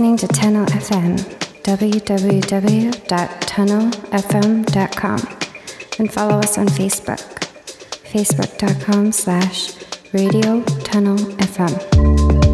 Listening to Tunnel FM, www.tunnelfm.com, and follow us on Facebook, facebook.com slash radio tunnel FM.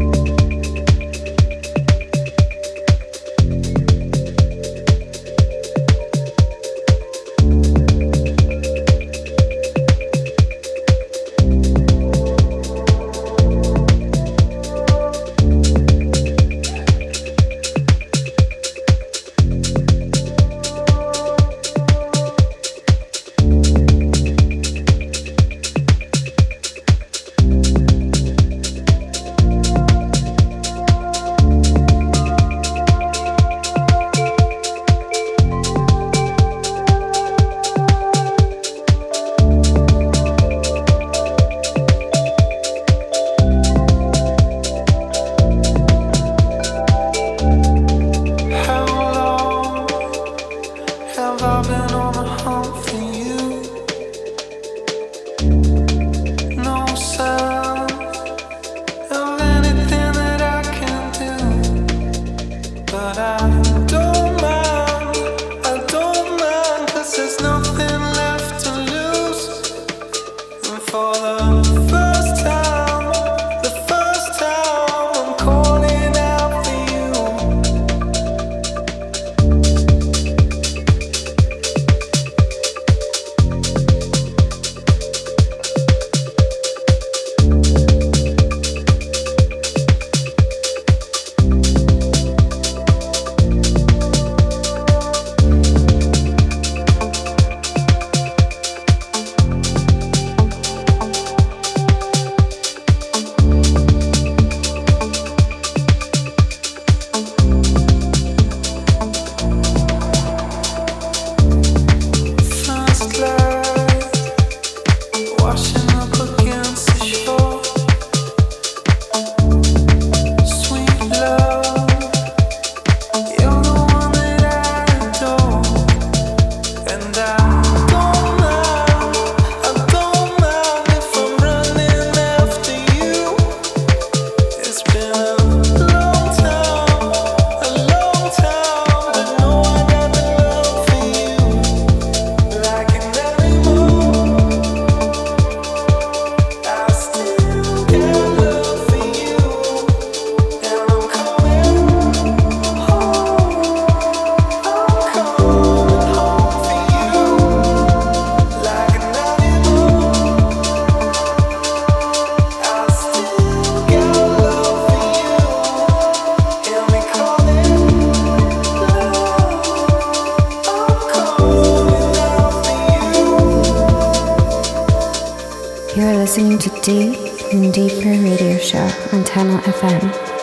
to Deep and Deeper Radio Show on Tunnel FM.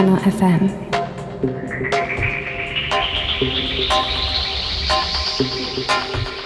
antenna.fm. Thank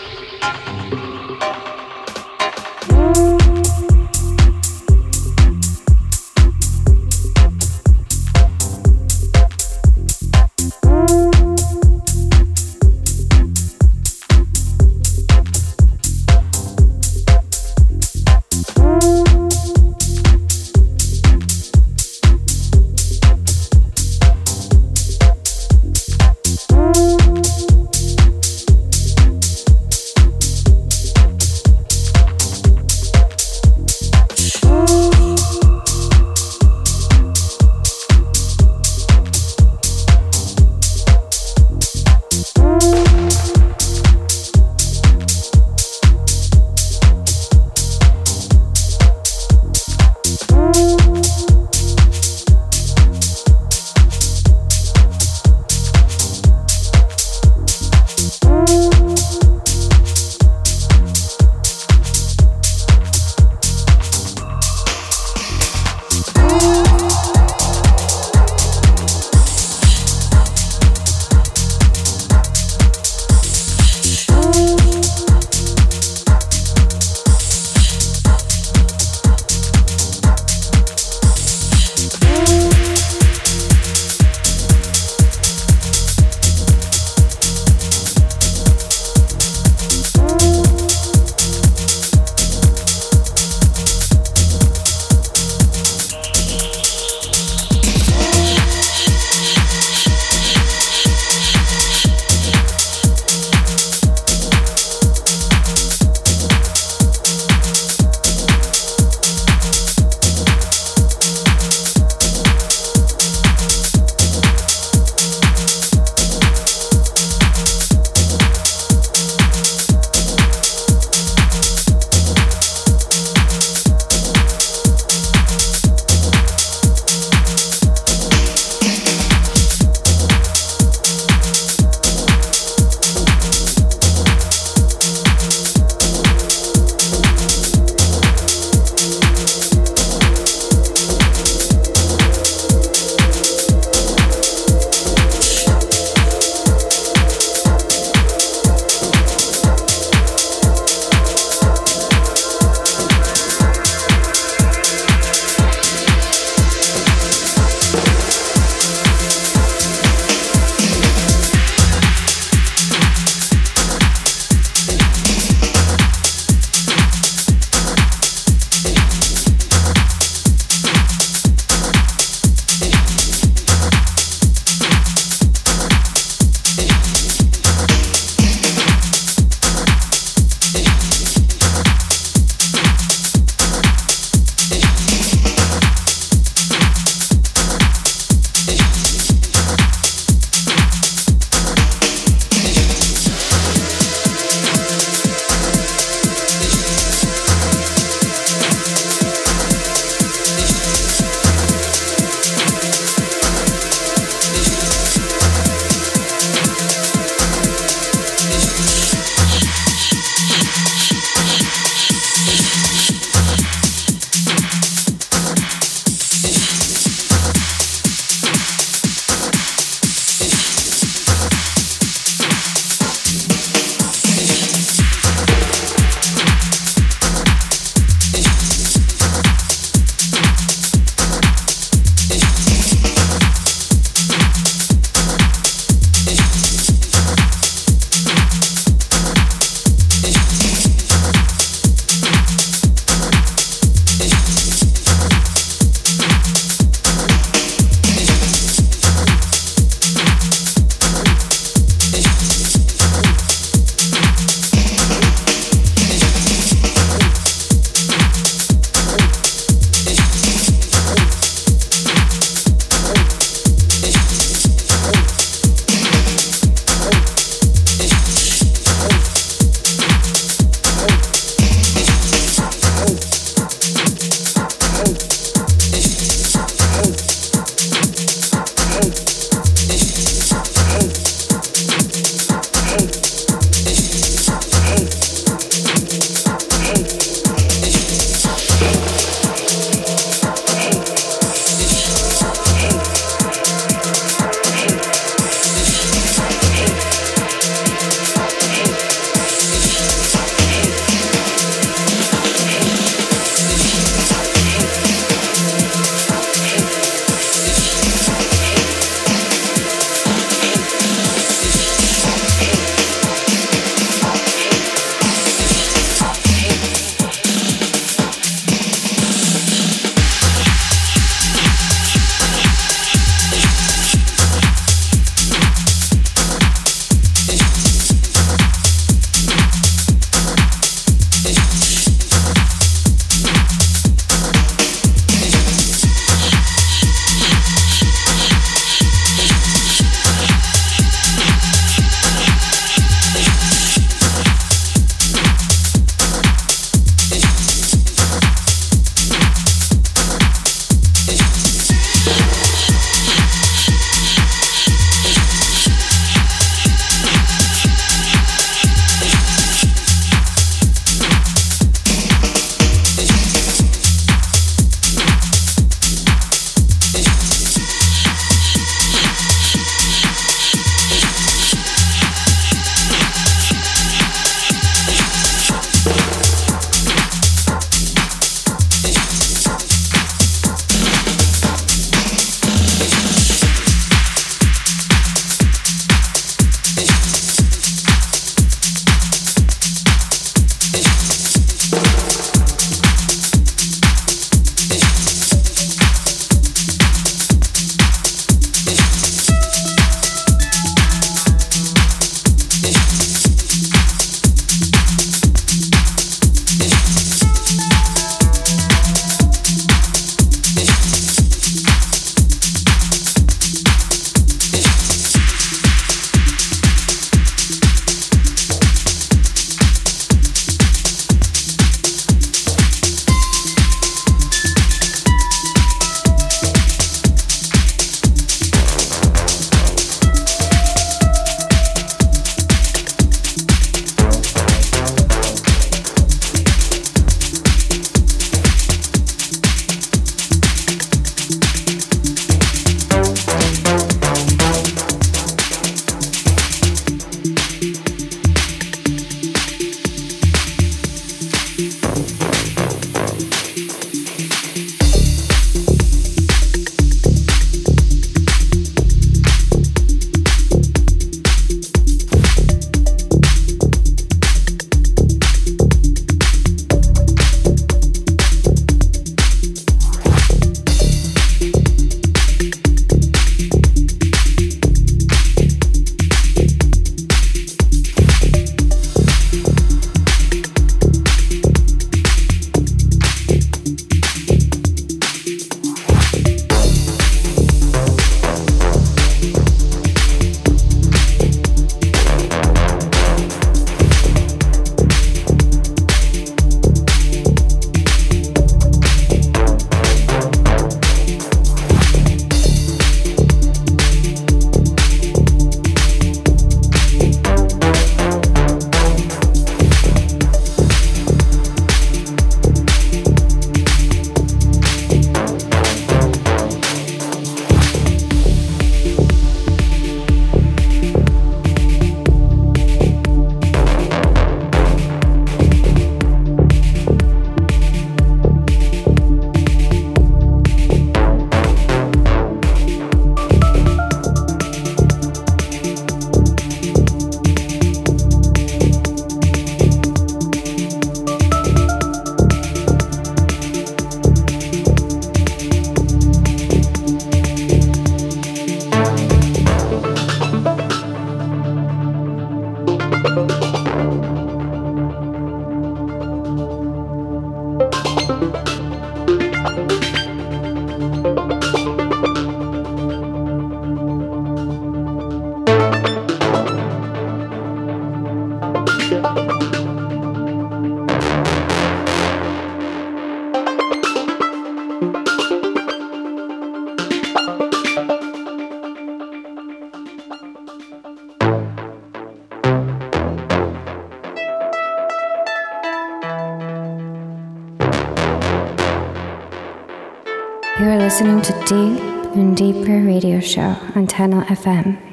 Tunnel FM.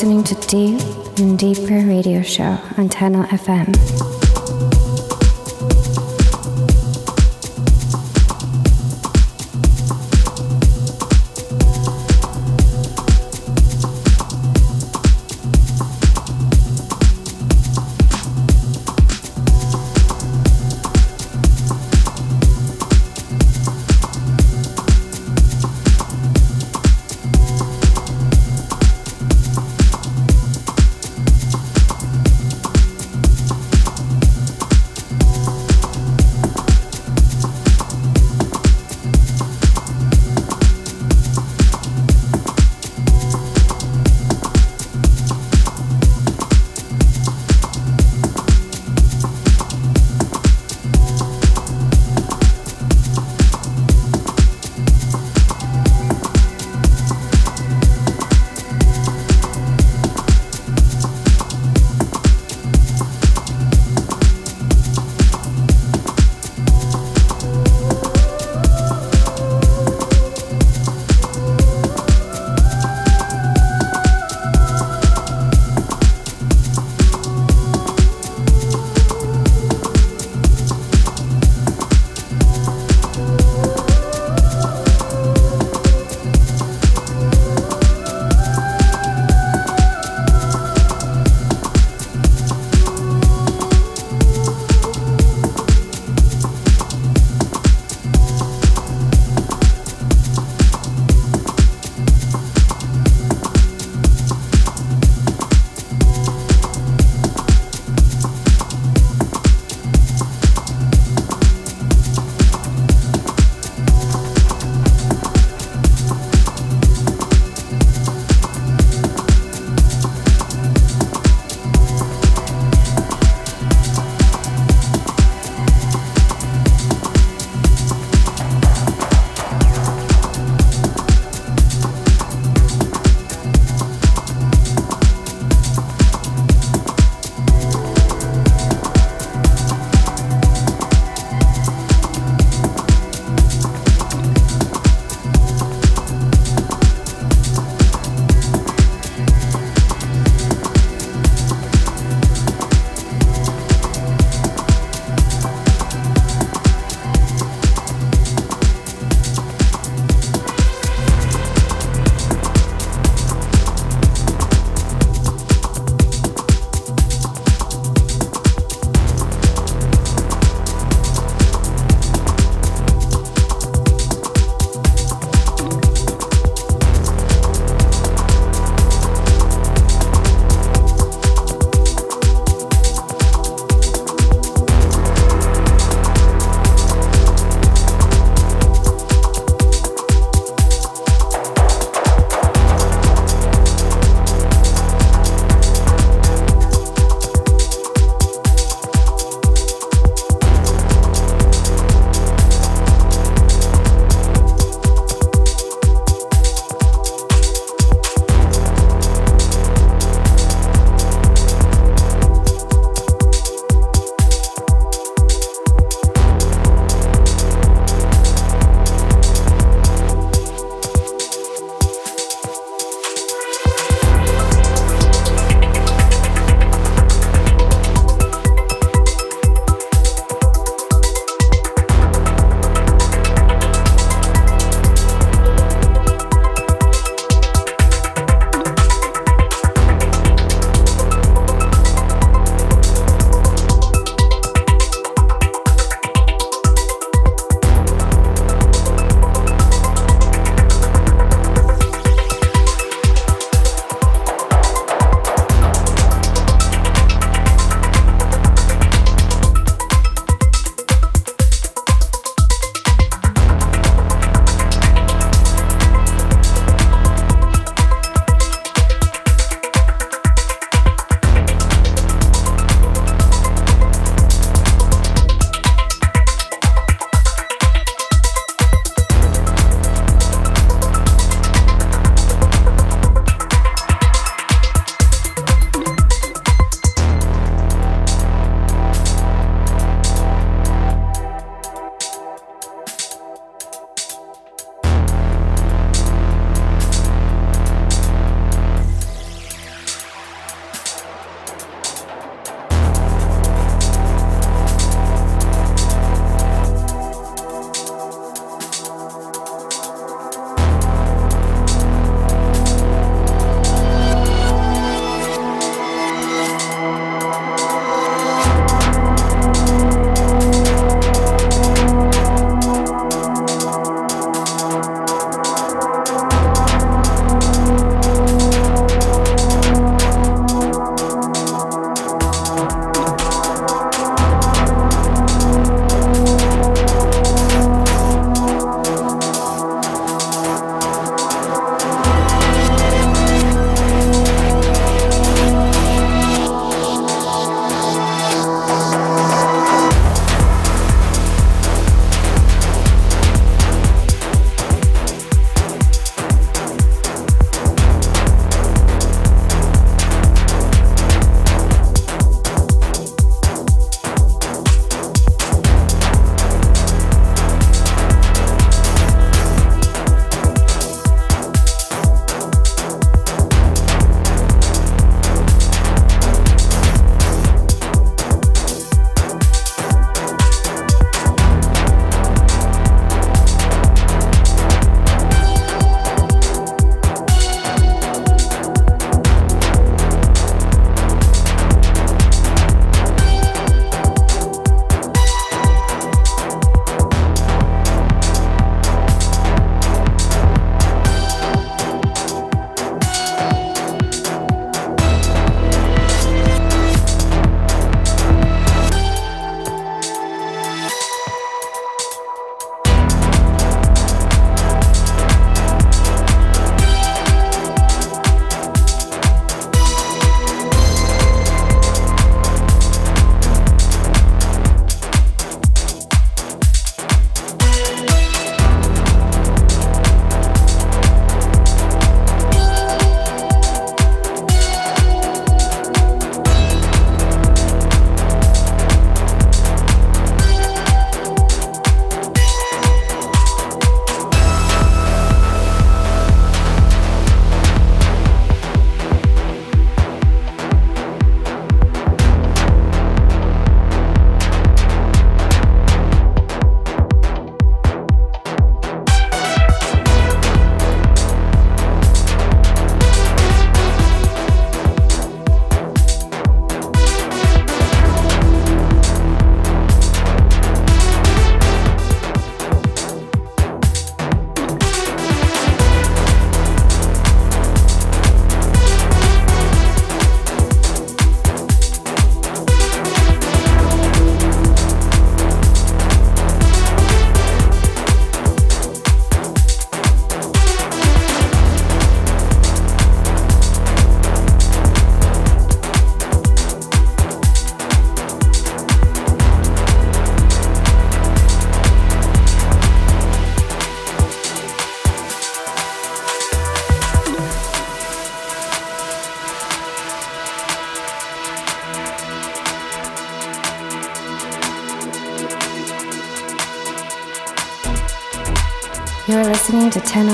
Listening to Deep and Deeper Radio Show on Tunnel FM.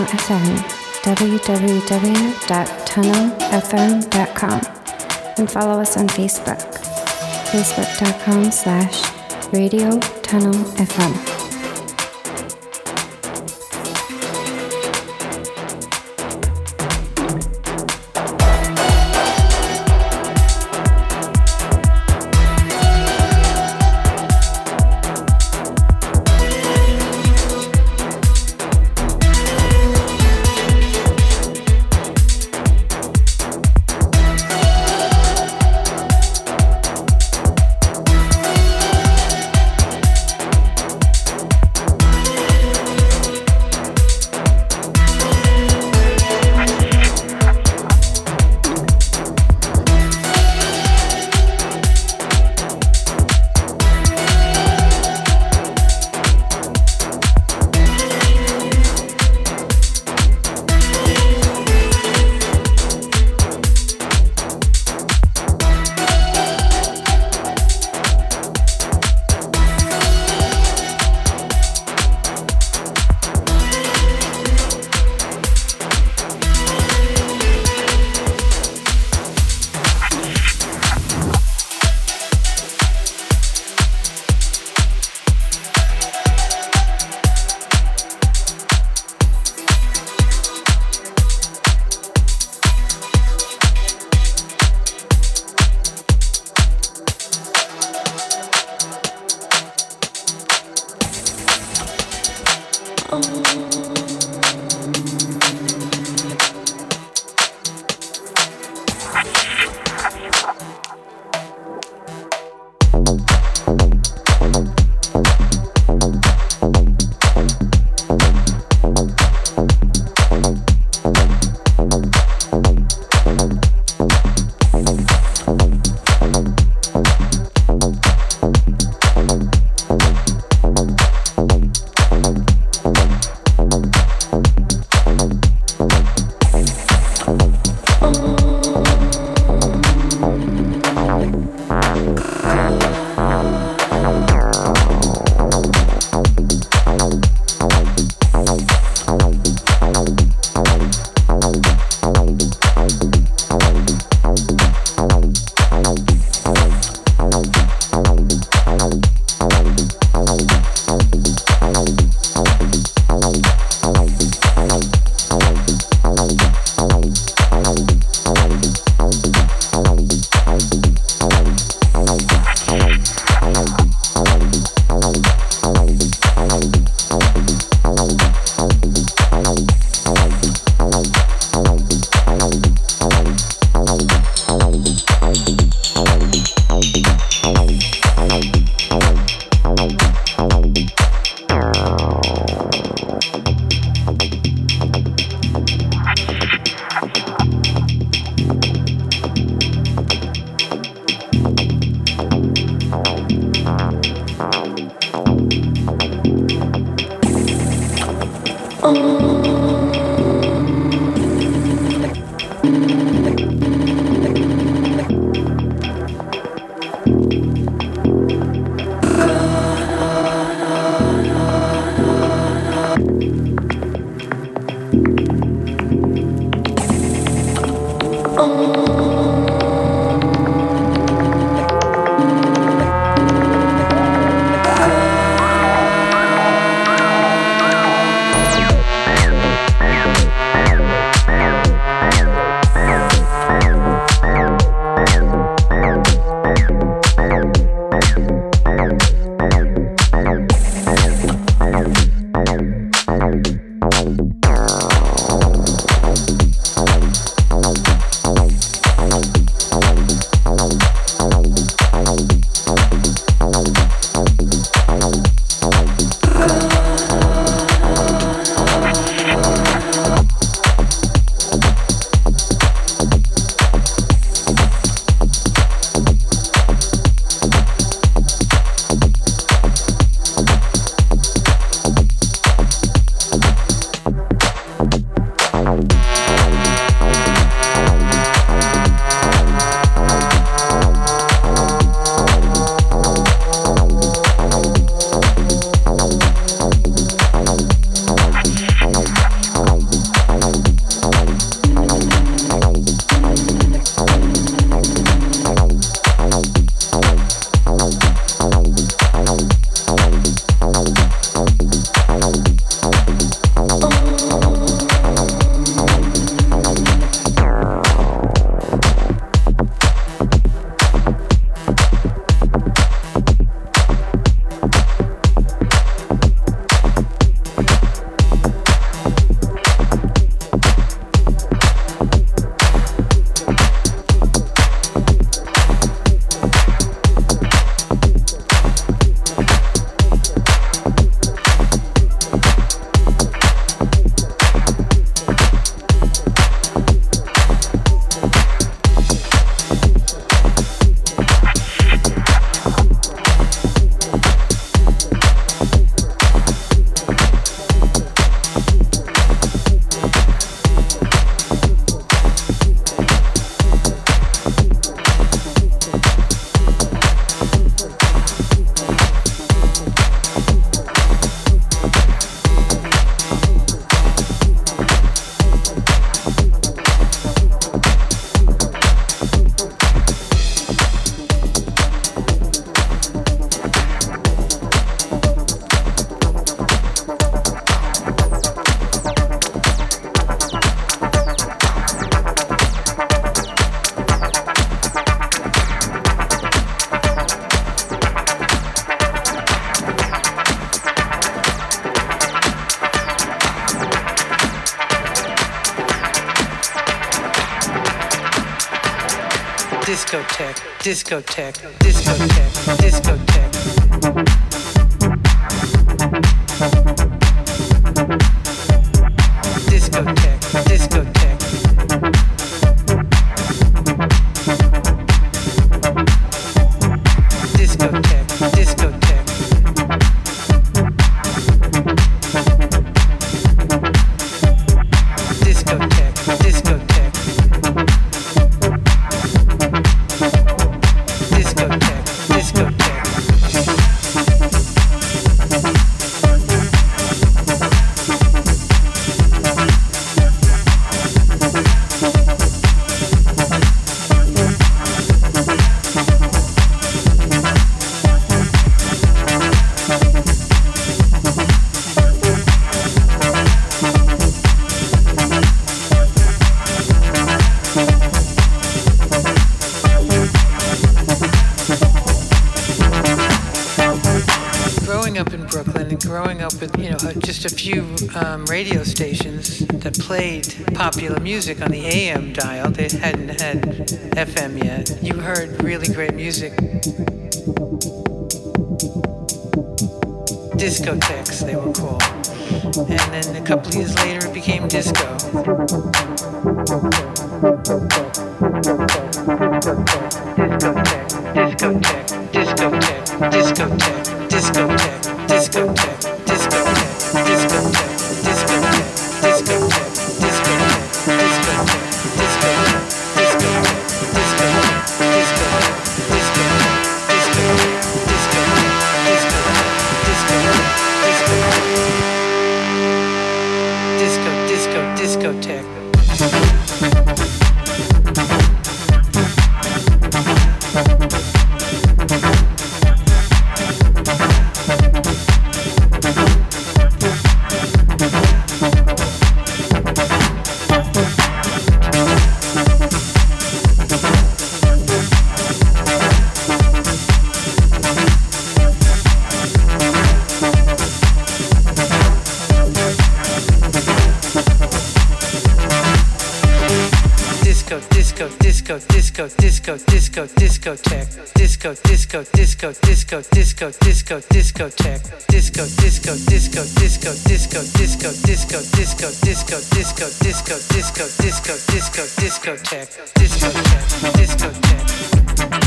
FM, www.tunnelfm.com, and follow us on Facebook, facebook.com slash radio tunnel FM. Discotheque, popular music on the AM dial. They hadn't had FM yet. You heard really great music. Discotheques, they were called. And then a couple years later, it became disco. Discotheque, discotheque, discotheque, discotheque, discotheque, discotheque, discotheque, disco, disco, discotheque, disco, disco, disco, disco, disco, disco, discotheque, disco, disco, disco, disco, disco, disco, disco, disco, disco, disco, disco, disco, disco, disco, discotheque, discotheque, discotheque.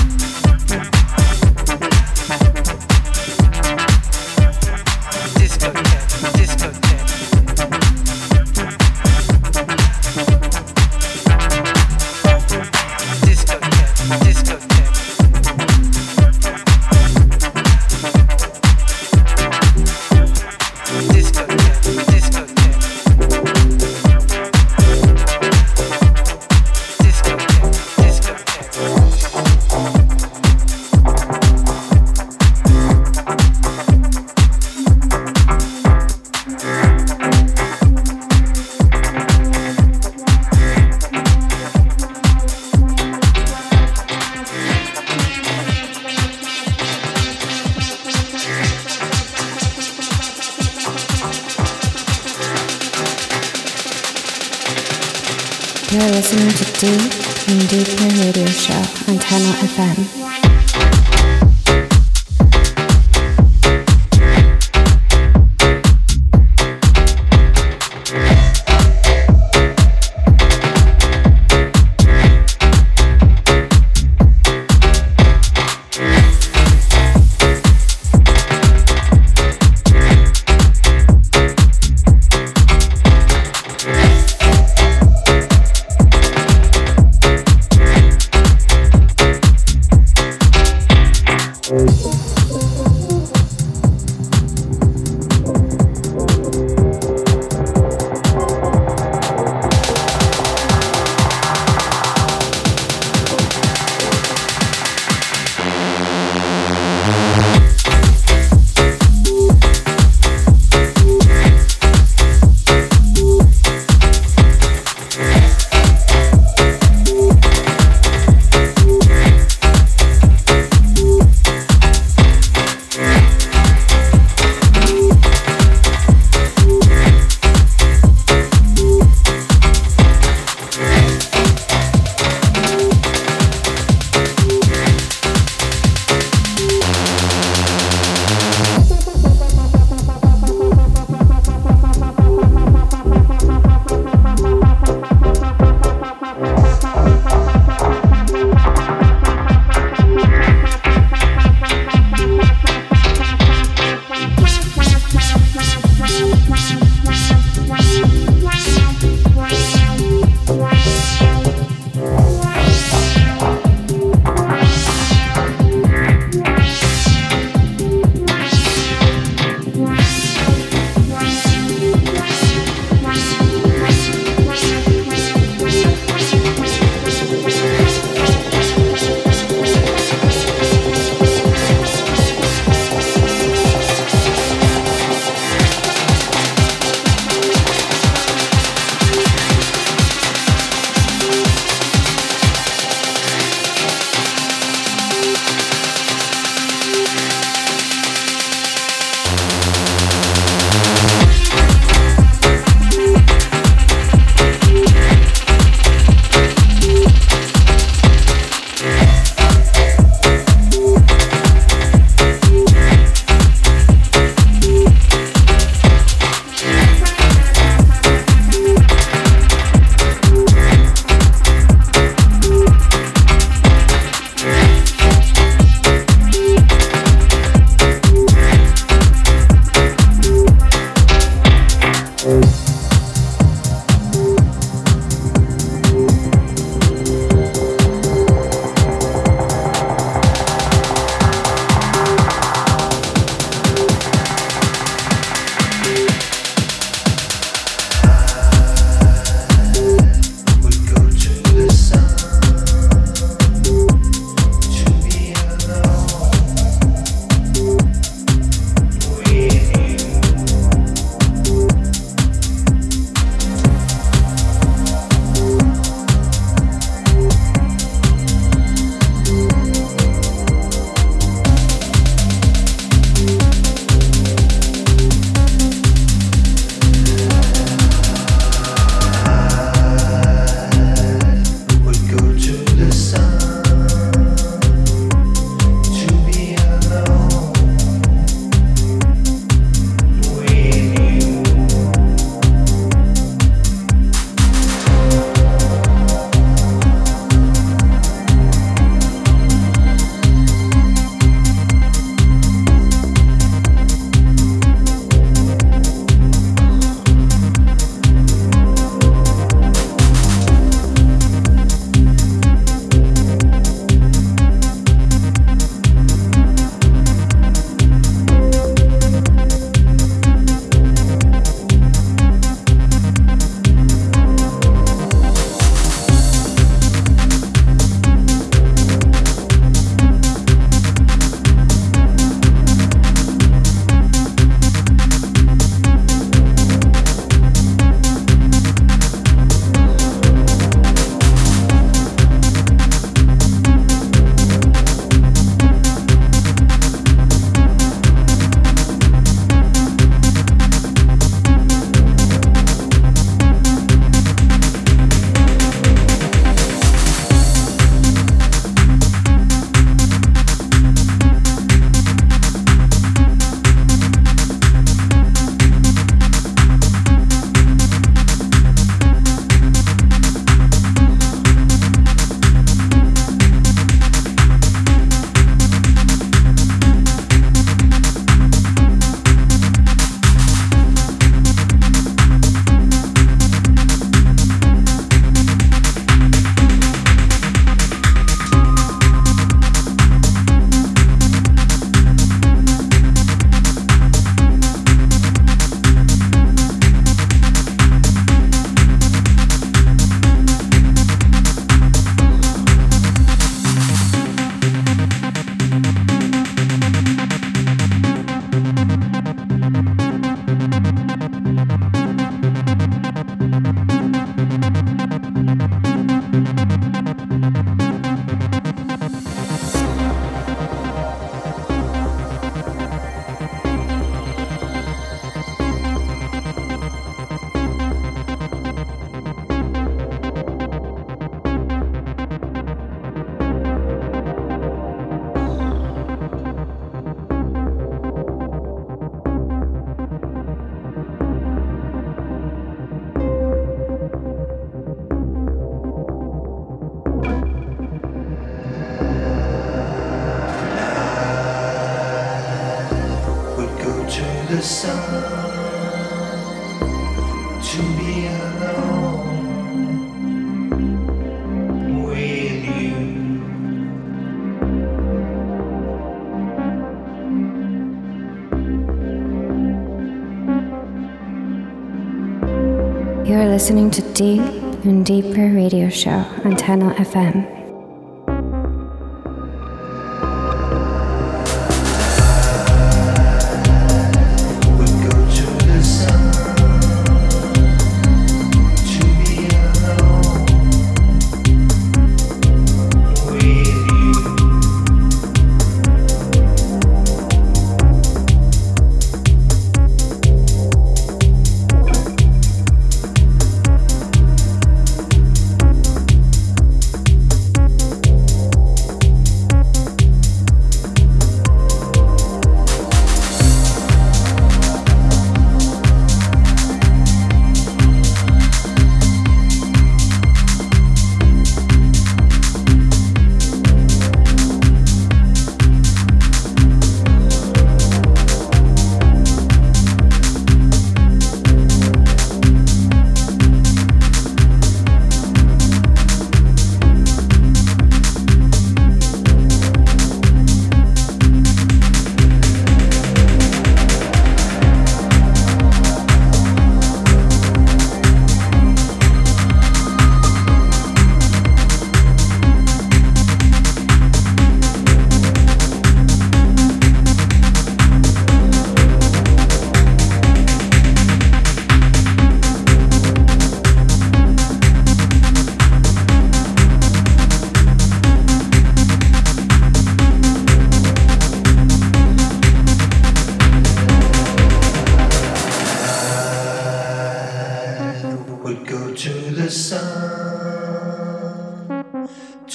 You're listening to Deep and Deeper Radio Show on Tunnel FM.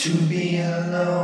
To be alone.